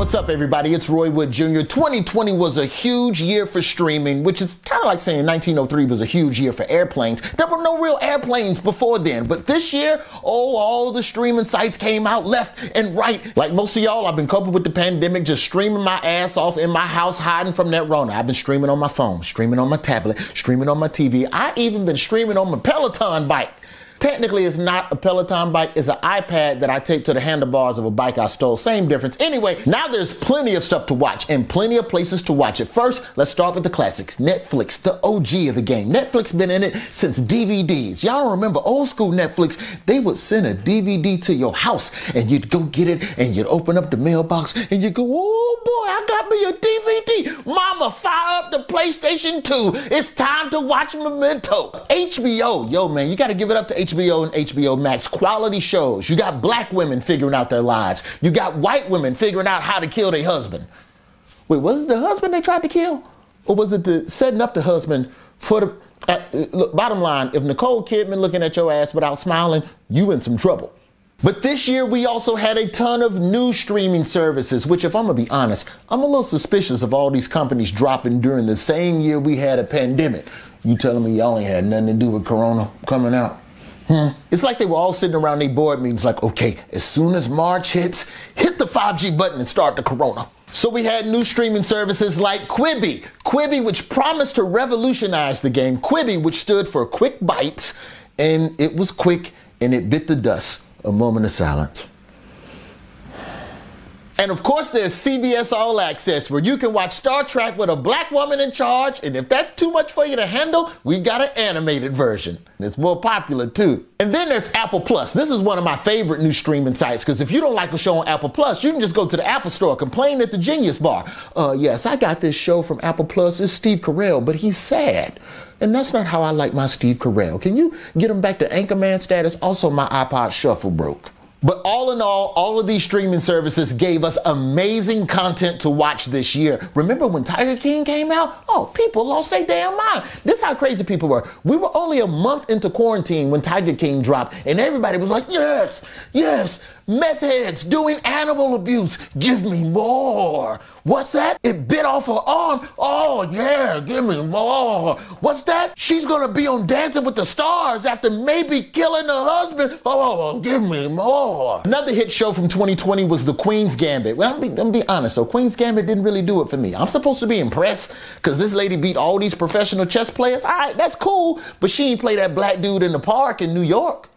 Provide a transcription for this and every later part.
What's up, everybody? It's Roy Wood Jr. 2020 was a huge year for streaming, which is kind of like saying 1903 was a huge year for airplanes. There were no real airplanes before then, but this year, oh, all the streaming sites came out left and right. Like most of y'all, I've been coping with the pandemic, just streaming my ass off in my house, hiding from that Rona. I've been streaming on my phone, streaming on my tablet, streaming on my TV. I even been streaming on my Peloton bike. Technically, it's not a Peloton bike, it's an iPad that I tape to the handlebars of a bike I stole. Same difference. Anyway, now there's plenty of stuff to watch and plenty of places to watch it. First, let's start with the classics. Netflix, the OG of the game. Netflix been in it since DVDs. Y'all remember old school Netflix? They would send a DVD to your house and you'd go get it and you'd open up the mailbox and you'd go, oh boy, I got me a DVD. Mama, fire up the PlayStation 2. It's time to watch Memento. HBO, yo man, you gotta give it up to HBO. HBO and HBO Max. Quality shows. You got black women figuring out their lives. You got white women figuring out how to kill their husband. Wait, was it the husband they tried to kill? Or was it the setting up the husband for the. Uh, look, bottom line, if Nicole Kidman looking at your ass without smiling, you in some trouble. But this year we also had a ton of new streaming services, which if I'm gonna be honest, I'm a little suspicious of all these companies dropping during the same year we had a pandemic. You telling me y'all ain't had nothing to do with Corona coming out? It's like they were all sitting around their board meetings, like, okay, as soon as March hits, hit the 5G button and start the corona. So we had new streaming services like Quibi. Quibi, which promised to revolutionize the game. Quibi, which stood for Quick Bites, and it was quick and it bit the dust. A moment of silence. And of course, there's CBS All Access where you can watch Star Trek with a black woman in charge. And if that's too much for you to handle, we've got an animated version. It's more popular too. And then there's Apple Plus. This is one of my favorite new streaming sites because if you don't like a show on Apple Plus, you can just go to the Apple Store, complain at the Genius Bar. Uh, yes, I got this show from Apple Plus. It's Steve Carell, but he's sad. And that's not how I like my Steve Carell. Can you get him back to Anchorman status? Also, my iPod Shuffle broke. But all in all, all of these streaming services gave us amazing content to watch this year. Remember when Tiger King came out? Oh, people lost their damn mind. This how crazy people were. We were only a month into quarantine when Tiger King dropped, and everybody was like, yes, yes, meth heads doing animal abuse. Give me more. What's that? It bit off her arm. Oh, yeah, give me more. What's that? She's gonna be on Dancing with the Stars after maybe killing her husband. Oh, give me more. Another hit show from 2020 was The Queen's Gambit. Well, I'm be, be honest, though, Queen's Gambit didn't really do it for me. I'm supposed to be impressed because this lady beat all these professional chess players. All right, that's cool, but she ain't play that black dude in the park in New York.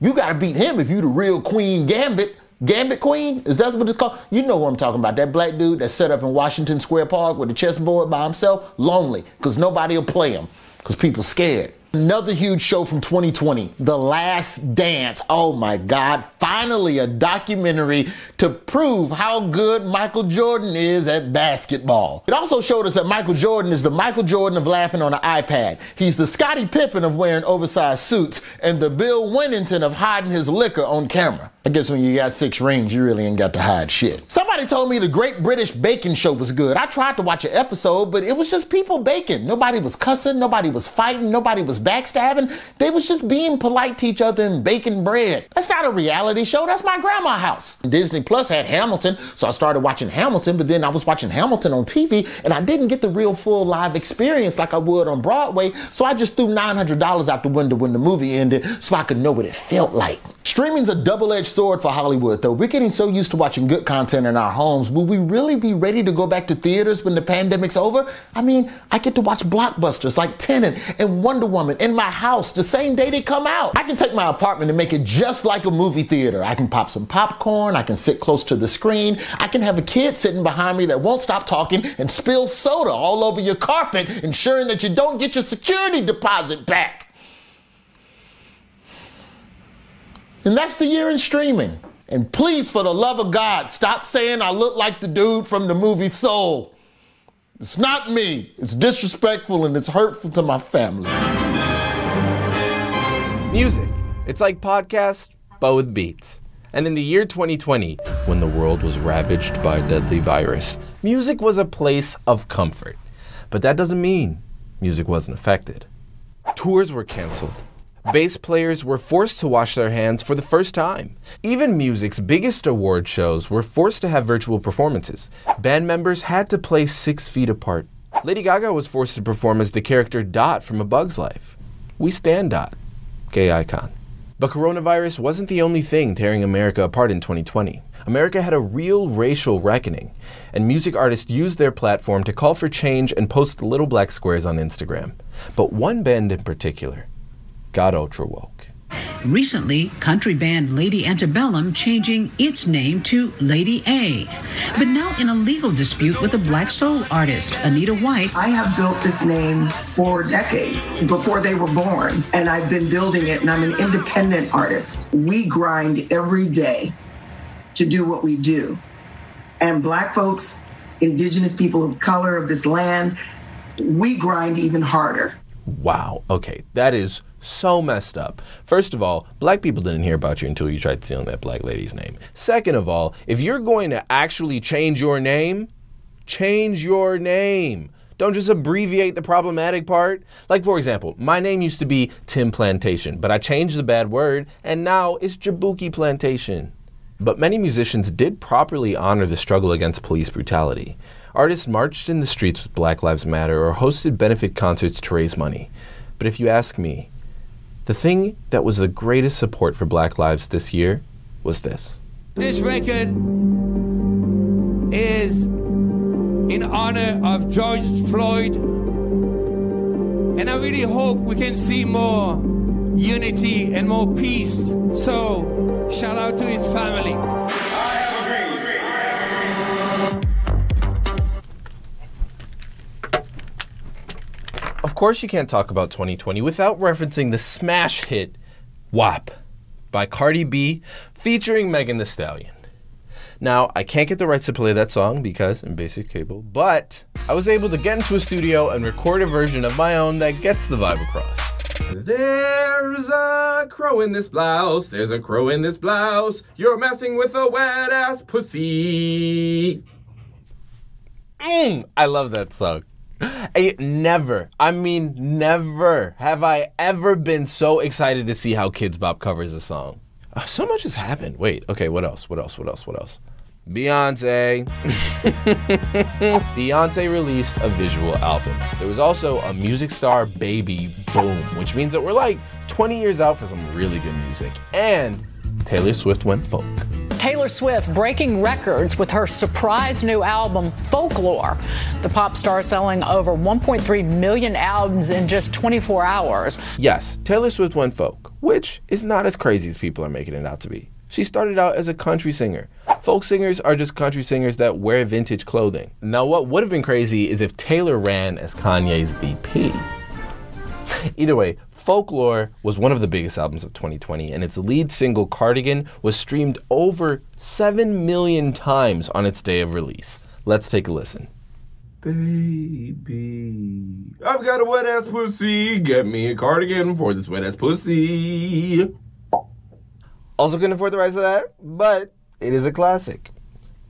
You gotta beat him if you the real Queen Gambit. Gambit Queen? Is that what it's called? You know what I'm talking about. That black dude that's set up in Washington Square Park with a chessboard by himself, lonely, because nobody will play him, because people scared. Another huge show from 2020, The Last Dance. Oh my God, finally a documentary to prove how good Michael Jordan is at basketball. It also showed us that Michael Jordan is the Michael Jordan of laughing on an iPad. He's the Scottie Pippen of wearing oversized suits and the Bill Wennington of hiding his liquor on camera. I guess when you got six rings, you really ain't got to hide shit. Somebody told me the Great British Baking Show was good. I tried to watch an episode, but it was just people baking. Nobody was cussing, nobody was fighting, nobody was backstabbing. They was just being polite to each other and baking bread. That's not a reality show, that's my grandma house. Disney Plus had Hamilton, so I started watching Hamilton, but then I was watching Hamilton on TV and I didn't get the real full live experience like I would on Broadway, so I just threw $900 out the window when the movie ended so I could know what it felt like. Streaming's a double-edged sword for Hollywood, though. We're getting so used to watching good content in our homes. Will we really be ready to go back to theaters when the pandemic's over? I mean, I get to watch blockbusters like Tenet and Wonder Woman in my house the same day they come out. I can take my apartment and make it just like a movie theater. I can pop some popcorn. I can sit close to the screen. I can have a kid sitting behind me that won't stop talking and spill soda all over your carpet, ensuring that you don't get your security deposit back. And that's the year in streaming. And please, for the love of God, stop saying I look like the dude from the movie Soul. It's not me. It's disrespectful and it's hurtful to my family. Music. It's like podcasts, but with beats. And in the year 2020, when the world was ravaged by a deadly virus, music was a place of comfort. But that doesn't mean music wasn't affected. Tours were canceled. Bass players were forced to wash their hands for the first time. Even music's biggest award shows were forced to have virtual performances. Band members had to play six feet apart. Lady Gaga was forced to perform as the character Dot from A Bug's Life. We stand Dot, gay icon. But coronavirus wasn't the only thing tearing America apart in 2020. America had a real racial reckoning, and music artists used their platform to call for change and post little black squares on Instagram. But one band in particular got ultra woke. Recently, country band Lady Antebellum changing its name to Lady A. But now in a legal dispute with a black soul artist, Anita White. I have built this name for decades before they were born, and I've been building it, and I'm an independent artist. We grind every day to do what we do. And black folks, indigenous people of color of this land, we grind even harder. Wow. Okay, that is so messed up. First of all, black people didn't hear about you until you tried stealing that black lady's name. Second of all, if you're going to actually change your name, change your name. Don't just abbreviate the problematic part. Like, for example, my name used to be Tim Plantation, but I changed the bad word, and now it's Jabuki Plantation. But many musicians did properly honor the struggle against police brutality. Artists marched in the streets with Black Lives Matter or hosted benefit concerts to raise money. But if you ask me, the thing that was the greatest support for Black Lives this year was this. This record is in honor of George Floyd, and I really hope we can see more unity and more peace. So, shout out to his family. Course, you can't talk about 2020 without referencing the smash hit WAP by Cardi B featuring Megan Thee Stallion. Now, I can't get the rights to play that song because I'm basic cable, but I was able to get into a studio and record a version of my own that gets the vibe across. There's a crow in this blouse, there's a crow in this blouse, you're messing with a wet ass pussy. Mm, I love that song. I never, I mean, never have I ever been so excited to see how Kidz Bop covers a song. Uh, so much has happened. Wait, okay, what else? What else? What else? What else? Beyonce. Beyonce released a visual album. There was also a Music Star Baby Boom, which means that we're like 20 years out for some really good music. And Taylor Swift went folk. Taylor Swift breaking records with her surprise new album, Folklore. The pop star selling over 1.3 million albums in just 24 hours. Yes, Taylor Swift went folk, which is not as crazy as people are making it out to be. She started out as a country singer. Folk singers are just country singers that wear vintage clothing. Now, what would have been crazy is if Taylor ran as Kanye's VP. Either way, Folklore was one of the biggest albums of 2020, and its lead single, Cardigan, was streamed over 7 million times on its day of release. Let's take a listen. Baby, I've got a wet ass pussy. Get me a cardigan for this wet ass pussy. Also couldn't afford the rights to that, but it is a classic.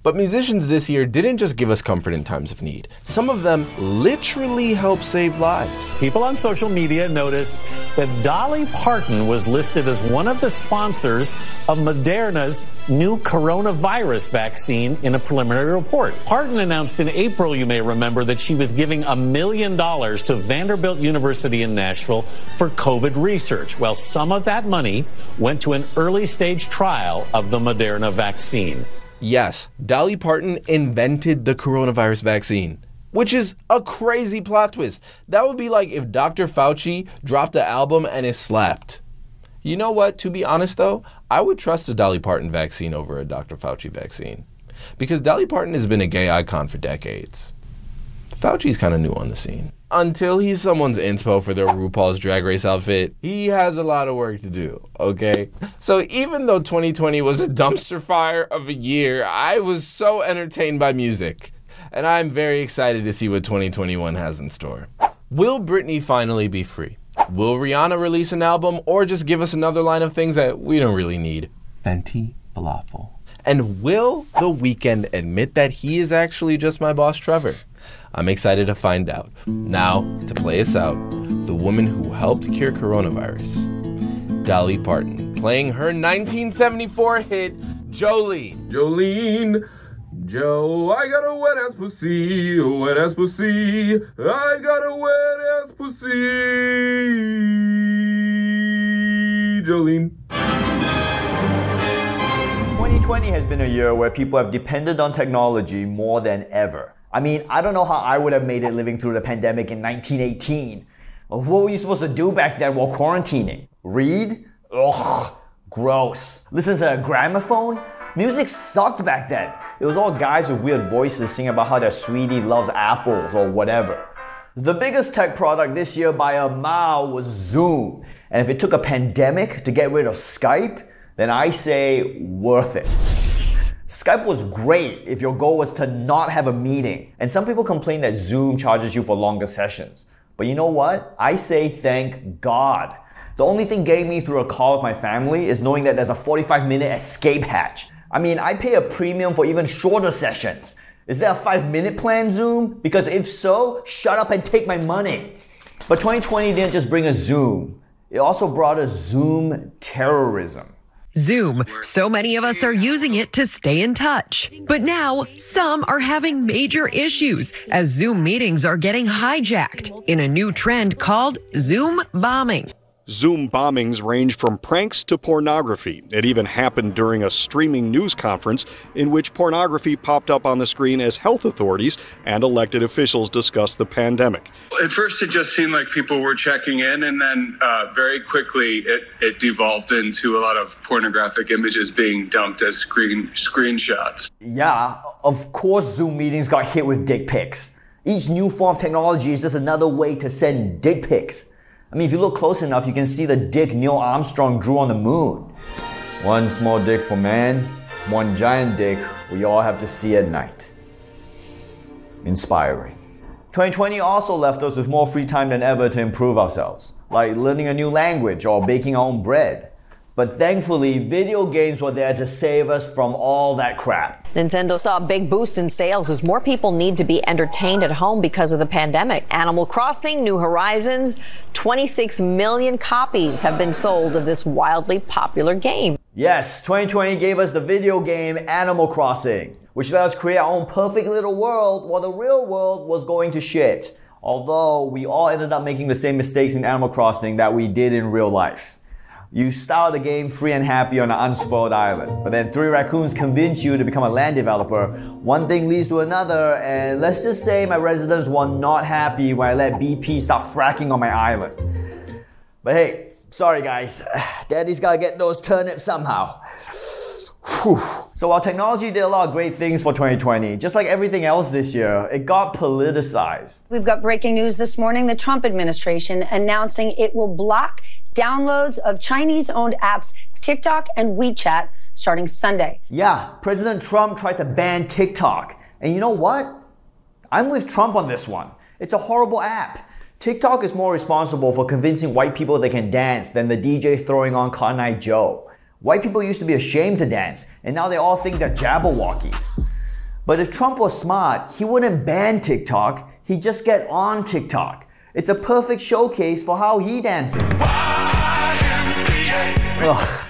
But musicians this year didn't just give us comfort in times of need. Some of them literally helped save lives. People on social media noticed that Dolly Parton was listed as one of the sponsors of Moderna's new coronavirus vaccine in a preliminary report. Parton announced in April, you may remember, that she was giving a million dollars to Vanderbilt University in Nashville for COVID research. Well, some of that money went to an early stage trial of the Moderna vaccine. Yes, Dolly Parton invented the coronavirus vaccine, which is a crazy plot twist. That would be like if Dr. Fauci dropped an album and it slapped. You know what? To be honest, though, I would trust a Dolly Parton vaccine over a Dr. Fauci vaccine. Because Dolly Parton has been a gay icon for decades. Fauci's kind of new on the scene. Until he's someone's inspo for their RuPaul's Drag Race outfit, he has a lot of work to do, okay? So even though 2020 was a dumpster fire of a year, I was so entertained by music. And I'm very excited to see what 2021 has in store. Will Britney finally be free? Will Rihanna release an album or just give us another line of things that we don't really need? Fenty Falafel. And will The Weeknd admit that he is actually just my boss Trevor? I'm excited to find out. Now, to play us out, the woman who helped cure coronavirus, Dolly Parton, playing her 1974 hit, Jolene. Jolene, Joe, I got a wet ass pussy, a wet ass pussy. I got a wet ass pussy. Jolene. 2020 has been a year where people have depended on technology more than ever. I mean, I don't know how I would have made it living through the pandemic in 1918. What were you supposed to do back then while quarantining? Read? Ugh, gross. Listen to a gramophone? Music sucked back then. It was all guys with weird voices singing about how their sweetie loves apples or whatever. The biggest tech product this year by a mile was Zoom. And if it took a pandemic to get rid of Skype, then I say worth it. Skype was great if your goal was to not have a meeting. And some people complain that Zoom charges you for longer sessions. But you know what? I say thank God. The only thing getting me through a call with my family is knowing that there's a 45 minute escape hatch. I mean, I pay a premium for even shorter sessions. Is there a 5 minute plan, Zoom? Because if so, shut up and take my money. But 2020 didn't just bring us Zoom, it also brought us Zoom terrorism. Zoom. So many of us are using it to stay in touch. But now, some are having major issues as Zoom meetings are getting hijacked in a new trend called Zoom bombing. Zoom bombings range from pranks to pornography. It even happened during a streaming news conference in which pornography popped up on the screen as health authorities and elected officials discussed the pandemic. At first, it just seemed like people were checking in, and then uh, very quickly it, it devolved into a lot of pornographic images being dumped as screen screenshots. Yeah, of course, Zoom meetings got hit with dick pics. Each new form of technology is just another way to send dick pics. I mean, if you look close enough, you can see the dick Neil Armstrong drew on the moon. One small dick for man, one giant dick we all have to see at night. Inspiring. 2020 also left us with more free time than ever to improve ourselves, like learning a new language or baking our own bread. But thankfully, video games were there to save us from all that crap. Nintendo saw a big boost in sales as more people need to be entertained at home because of the pandemic. Animal Crossing, New Horizons, 26 million copies have been sold of this wildly popular game. Yes, 2020 gave us the video game Animal Crossing, which let us create our own perfect little world while the real world was going to shit. Although we all ended up making the same mistakes in Animal Crossing that we did in real life. You start the game free and happy on an unspoiled island, but then three raccoons convince you to become a land developer. One thing leads to another, and let's just say my residents were not happy when I let BP start fracking on my island. But hey, sorry guys, daddy's gotta get those turnips somehow. Whew. So while technology did a lot of great things for 2020, just like everything else this year, it got politicized. We've got breaking news this morning. The Trump administration announcing it will block downloads of Chinese owned apps TikTok and WeChat starting Sunday. Yeah, President Trump tried to ban TikTok. And you know what? I'm with Trump on this one. It's a horrible app. TikTok is more responsible for convincing white people they can dance than the DJ throwing on Cotton Eye Joe. White people used to be ashamed to dance, and now they all think they're Jabberwockies. But if Trump was smart, he wouldn't ban TikTok, he'd just get on TikTok. It's a perfect showcase for how he dances. Ugh.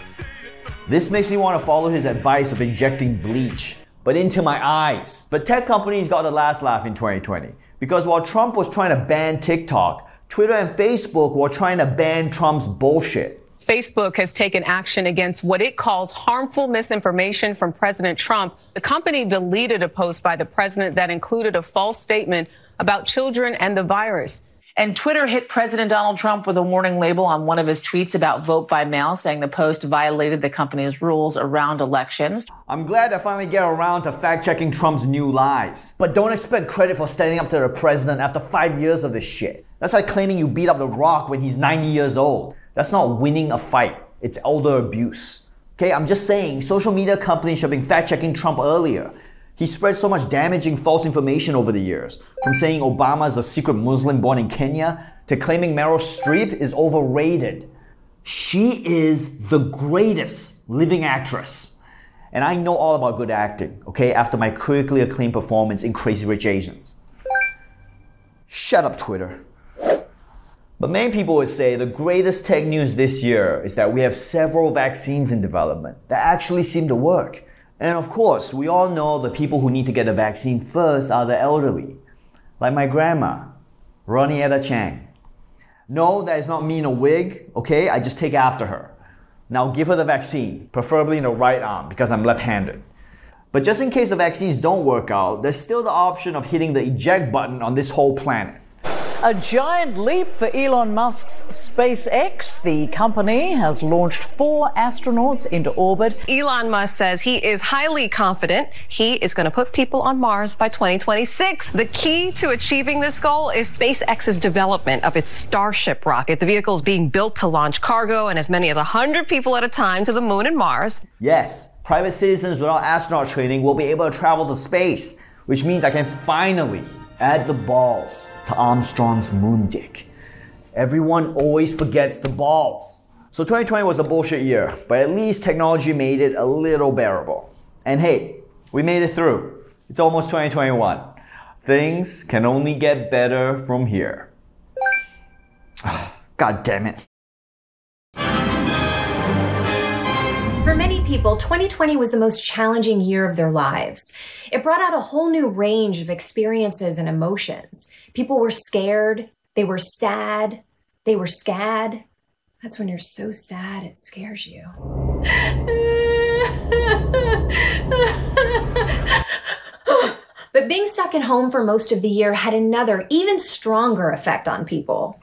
This makes me want to follow his advice of injecting bleach, but into my eyes. But tech companies got the last laugh in 2020 because while Trump was trying to ban TikTok, Twitter and Facebook were trying to ban Trump's bullshit. Facebook has taken action against what it calls harmful misinformation from President Trump. The company deleted a post by the president that included a false statement about children and the virus. And Twitter hit President Donald Trump with a warning label on one of his tweets about vote by mail, saying the post violated the company's rules around elections. I'm glad I finally get around to fact checking Trump's new lies. But don't expect credit for standing up to the president after five years of this shit. That's like claiming you beat up The Rock when he's 90 years old. That's not winning a fight, it's elder abuse. Okay, I'm just saying, social media companies should have been fact checking Trump earlier. He spread so much damaging false information over the years, from saying Obama is a secret Muslim born in Kenya to claiming Meryl Streep is overrated. She is the greatest living actress. And I know all about good acting, okay, after my critically acclaimed performance in Crazy Rich Asians. Shut up, Twitter. But many people would say the greatest tech news this year is that we have several vaccines in development that actually seem to work. And of course, we all know the people who need to get a vaccine first are the elderly, like my grandma, Ronietta Chang. No, that is not me in a wig, okay? I just take after her. Now give her the vaccine, preferably in the right arm because I'm left handed. But just in case the vaccines don't work out, there's still the option of hitting the eject button on this whole planet. A giant leap for Elon Musk's SpaceX. The company has launched four astronauts into orbit. Elon Musk says he is highly confident he is going to put people on Mars by 2026. The key to achieving this goal is SpaceX's development of its Starship rocket. The vehicle is being built to launch cargo and as many as 100 people at a time to the moon and Mars. Yes, private citizens without astronaut training will be able to travel to space, which means I can finally add the balls to Armstrong's moon dick. Everyone always forgets the balls. So 2020 was a bullshit year, but at least technology made it a little bearable. And hey, we made it through. It's almost 2021. Things can only get better from here. God damn it. For many people, 2020 was the most challenging year of their lives. It brought out a whole new range of experiences and emotions. People were scared, they were sad, they were scad. That's when you're so sad it scares you. but being stuck at home for most of the year had another, even stronger effect on people.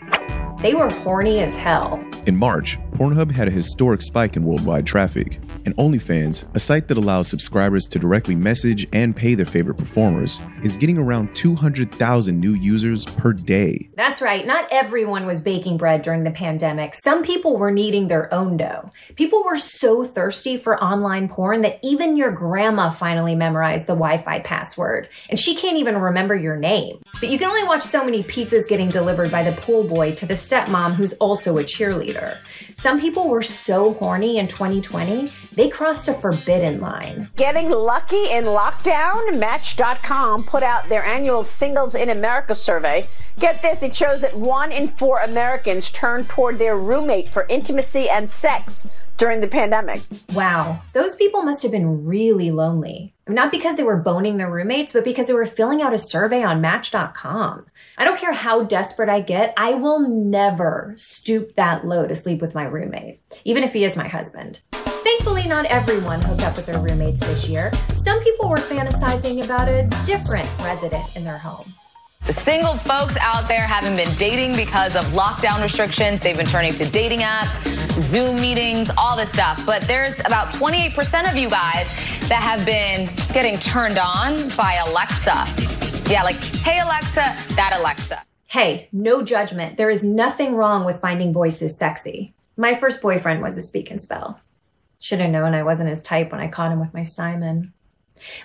They were horny as hell. In March, Pornhub had a historic spike in worldwide traffic, and OnlyFans, a site that allows subscribers to directly message and pay their favorite performers, is getting around 200,000 new users per day. That's right, not everyone was baking bread during the pandemic. Some people were kneading their own dough. People were so thirsty for online porn that even your grandma finally memorized the Wi Fi password, and she can't even remember your name. But you can only watch so many pizzas getting delivered by the pool boy to the stepmom who's also a cheerleader. Some people were so horny in 2020, they crossed a forbidden line. Getting lucky in lockdown? Match.com put out their annual Singles in America survey. Get this, it shows that one in four Americans turned toward their roommate for intimacy and sex during the pandemic. Wow, those people must have been really lonely. Not because they were boning their roommates, but because they were filling out a survey on Match.com. I don't care how desperate I get, I will never stoop that low to sleep with my roommate, even if he is my husband. Thankfully, not everyone hooked up with their roommates this year. Some people were fantasizing about a different resident in their home. The single folks out there haven't been dating because of lockdown restrictions. They've been turning to dating apps, Zoom meetings, all this stuff. But there's about 28% of you guys that have been getting turned on by Alexa. Yeah, like, hey, Alexa, that Alexa. Hey, no judgment. There is nothing wrong with finding voices sexy. My first boyfriend was a speak and spell. Should have known I wasn't his type when I caught him with my Simon.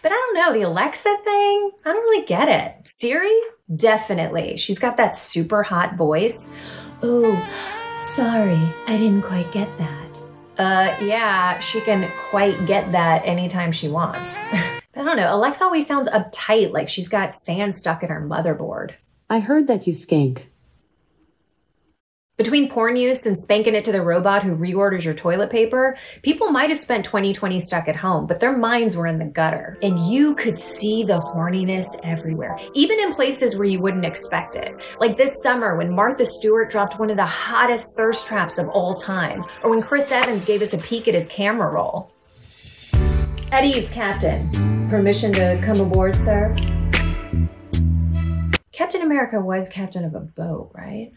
But I don't know, the Alexa thing, I don't really get it. Siri? Definitely. She's got that super hot voice. Oh, sorry, I didn't quite get that. Uh, yeah, she can quite get that anytime she wants. I don't know, Alexa always sounds uptight, like she's got sand stuck in her motherboard. I heard that you skank. Between porn use and spanking it to the robot who reorders your toilet paper, people might have spent 2020 stuck at home, but their minds were in the gutter. And you could see the horniness everywhere, even in places where you wouldn't expect it. Like this summer when Martha Stewart dropped one of the hottest thirst traps of all time, or when Chris Evans gave us a peek at his camera roll. At ease, Captain. Permission to come aboard, sir? Captain America was captain of a boat, right?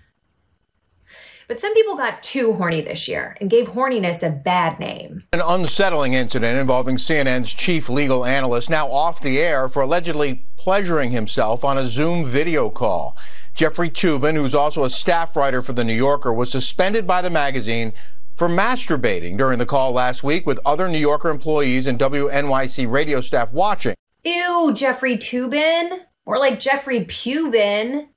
But some people got too horny this year and gave horniness a bad name. An unsettling incident involving CNN's chief legal analyst, now off the air for allegedly pleasuring himself on a Zoom video call. Jeffrey Toobin, who's also a staff writer for The New Yorker, was suspended by the magazine for masturbating during the call last week with other New Yorker employees and WNYC radio staff watching. Ew, Jeffrey Toobin. More like Jeffrey Pubin.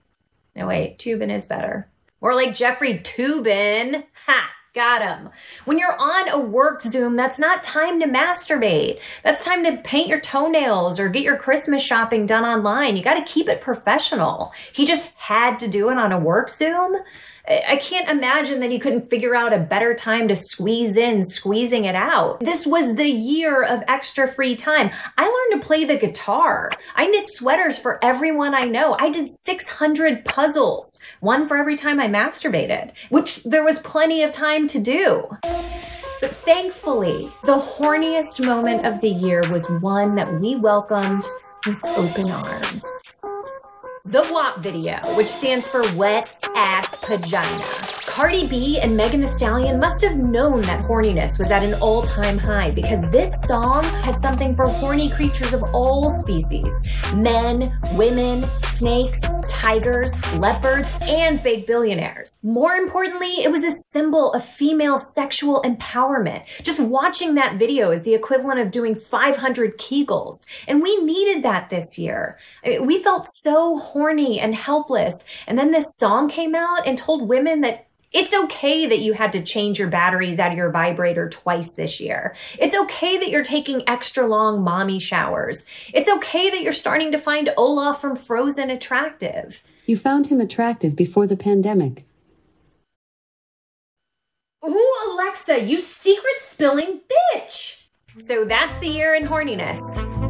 No, wait, Tubin is better. Or like Jeffrey Toobin. Ha! Got him. When you're on a work Zoom, that's not time to masturbate. That's time to paint your toenails or get your Christmas shopping done online. You got to keep it professional. He just had to do it on a work Zoom. I can't imagine that he couldn't figure out a better time to squeeze in, squeezing it out. This was the year of extra free time. I learned to play the guitar. I knit sweaters for everyone I know. I did 600 puzzles, one for every time I masturbated, which there was plenty of time to do. But thankfully, the horniest moment of the year was one that we welcomed with open arms. The WAP video, which stands for Wet Ass Pagina. Cardi B and Megan Thee Stallion must have known that horniness was at an all time high because this song had something for horny creatures of all species men, women, snakes, tigers, leopards, and fake billionaires. More importantly, it was a symbol of female sexual empowerment. Just watching that video is the equivalent of doing 500 Kegels. And we needed that this year. I mean, we felt so horny and helpless. And then this song came out and told women that it's okay that you had to change your batteries out of your vibrator twice this year. It's okay that you're taking extra long mommy showers. It's okay that you're starting to find Olaf from Frozen attractive. You found him attractive before the pandemic. Ooh, Alexa, you secret spilling bitch! So that's the year in horniness.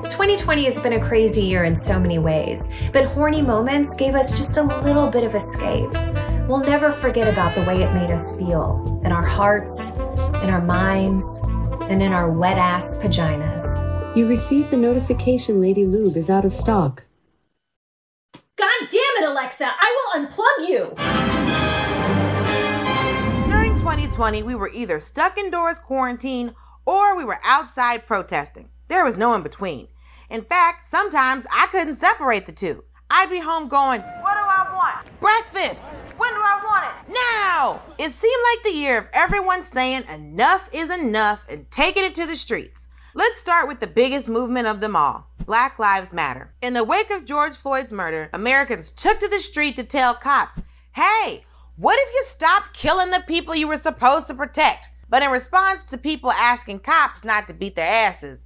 2020 has been a crazy year in so many ways, but horny moments gave us just a little bit of escape. We'll never forget about the way it made us feel in our hearts, in our minds, and in our wet ass paginas. You received the notification Lady Lube is out of stock. God damn it, Alexa! I will unplug you! During 2020, we were either stuck indoors quarantined or we were outside protesting. There was no in between. In fact, sometimes I couldn't separate the two. I'd be home going, What do I want? Breakfast! When do I want it? Now! It seemed like the year of everyone saying enough is enough and taking it to the streets. Let's start with the biggest movement of them all Black Lives Matter. In the wake of George Floyd's murder, Americans took to the street to tell cops, hey, what if you stopped killing the people you were supposed to protect? But in response to people asking cops not to beat their asses,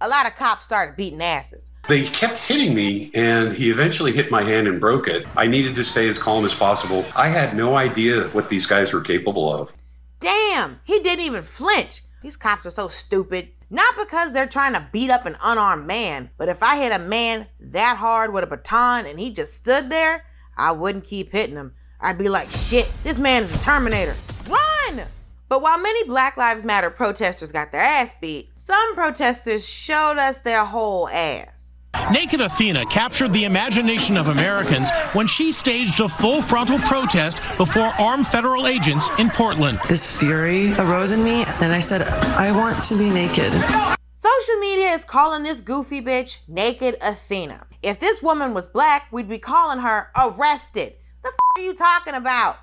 a lot of cops started beating asses. They kept hitting me, and he eventually hit my hand and broke it. I needed to stay as calm as possible. I had no idea what these guys were capable of. Damn, he didn't even flinch. These cops are so stupid. Not because they're trying to beat up an unarmed man, but if I hit a man that hard with a baton and he just stood there, I wouldn't keep hitting him. I'd be like, shit, this man is a Terminator. Run! But while many Black Lives Matter protesters got their ass beat, some protesters showed us their whole ass. Naked Athena captured the imagination of Americans when she staged a full frontal protest before armed federal agents in Portland. This fury arose in me, and I said, I want to be naked. Social media is calling this goofy bitch Naked Athena. If this woman was black, we'd be calling her arrested. The f- are you talking about?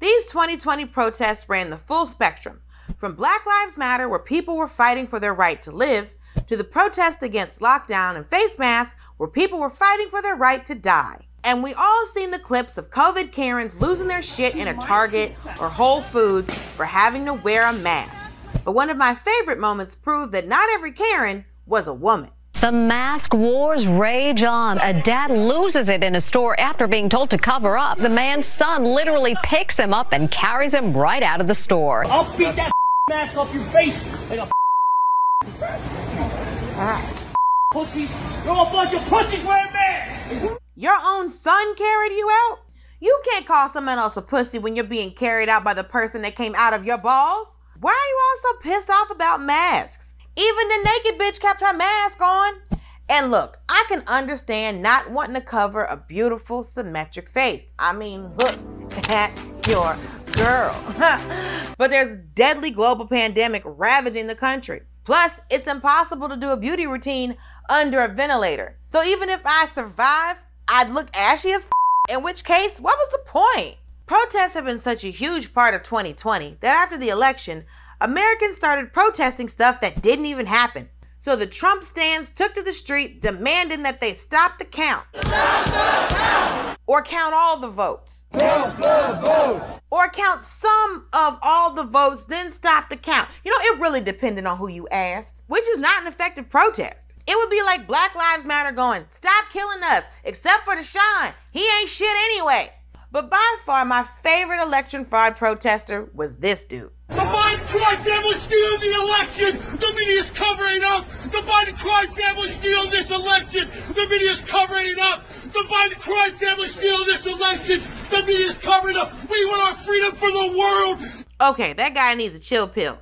These 2020 protests ran the full spectrum from Black Lives Matter, where people were fighting for their right to live, to the protest against lockdown and face masks, where people were fighting for their right to die. And we all seen the clips of COVID Karens losing their shit in a Target or Whole Foods for having to wear a mask. But one of my favorite moments proved that not every Karen was a woman. The mask wars rage on. A dad loses it in a store after being told to cover up. The man's son literally picks him up and carries him right out of the store. I'll beat that mask off your face like a pussies. You're a bunch of pussies wearing masks. Your own son carried you out? You can't call someone else a pussy when you're being carried out by the person that came out of your balls. Why are you all so pissed off about masks? Even the naked bitch kept her mask on. And look, I can understand not wanting to cover a beautiful symmetric face. I mean, look at your girl. but there's deadly global pandemic ravaging the country. Plus, it's impossible to do a beauty routine under a ventilator. So even if I survive, I'd look ashy as f- in which case, what was the point? Protests have been such a huge part of 2020 that after the election, Americans started protesting stuff that didn't even happen. So the Trump stands took to the street demanding that they stop the count. Stop the count! Or count all the votes. Count the votes! Or count some of all the votes, then stop the count. You know, it really depended on who you asked, which is not an effective protest. It would be like Black Lives Matter going, stop killing us, except for Deshaun. He ain't shit anyway. But by far, my favorite election fraud protester was this dude. The Biden crime family stealing the election. The media's covering up. The Biden crime family stealing this election. The media's covering it up. The Biden crime family stealing this election. The media's covering up. We want our freedom for the world. Okay, that guy needs a chill pill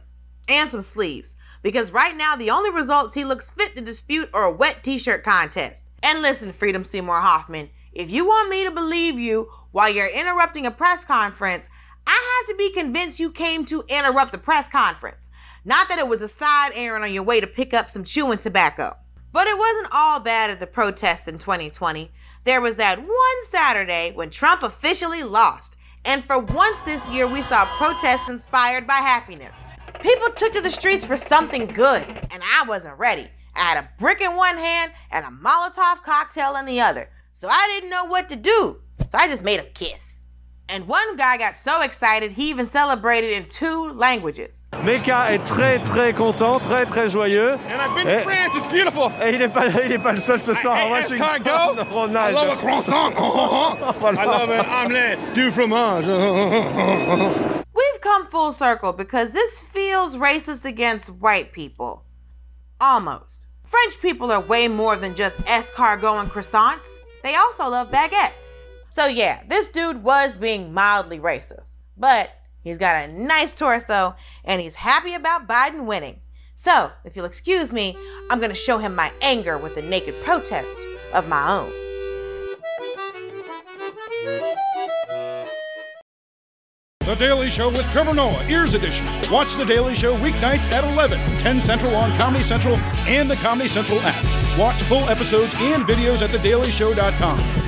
and some sleeves because right now the only results he looks fit to dispute are a wet t-shirt contest. And listen, Freedom Seymour Hoffman, if you want me to believe you while you're interrupting a press conference, I have to be convinced you came to interrupt the press conference. Not that it was a side errand on your way to pick up some chewing tobacco. But it wasn't all bad at the protests in 2020. There was that one Saturday when Trump officially lost. And for once this year, we saw protests inspired by happiness. People took to the streets for something good, and I wasn't ready. I had a brick in one hand and a Molotov cocktail in the other. So I didn't know what to do. So I just made him kiss. And one guy got so excited, he even celebrated in two languages. Mecca est très très content, très très joyeux. And I've been to France, it's beautiful. Et il n'est pas, il est pas le seul ce soir Hey, à hey, Washington. escargot. Ronald. I love a croissant. I love an omelette du fromage. We've come full circle because this feels racist against white people. Almost. French people are way more than just escargot and croissants. They also love baguettes. So yeah, this dude was being mildly racist. But he's got a nice torso and he's happy about Biden winning. So, if you'll excuse me, I'm gonna show him my anger with a naked protest of my own. The Daily Show with Trevor Noah, Ears Edition. Watch The Daily Show weeknights at 11, 10 Central on Comedy Central and the Comedy Central app. Watch full episodes and videos at thedailyshow.com.